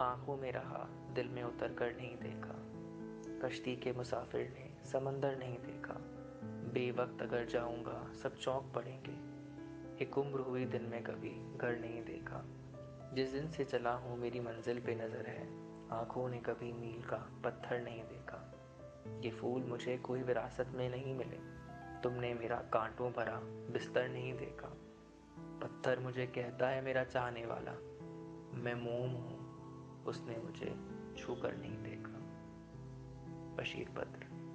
आँखों में रहा, दिल में उतर कर नहीं देखा। कश्ती के मुसाफिर ने समंदर नहीं देखा। बेवक्त अगर जाऊँगा, सब चौंक पड़ेंगे। एक उम्र हुई दिन में कभी घर नहीं देखा। जिस दिन से चला हूँ, मेरी मंजिल पे नज़र है। आँखों ने कभी मील का पत्थर नहीं देखा। ये फूल मुझे कोई विरासत में नहीं मिले। तुमने मेरा कांटों भरा बिस्तर नहीं देखा। पत्थर मुझे कहता है मेरा चाहने वाला। मैं मोम हूँ उसने मुझे छू कर नहीं देखा। बशीर बद्र।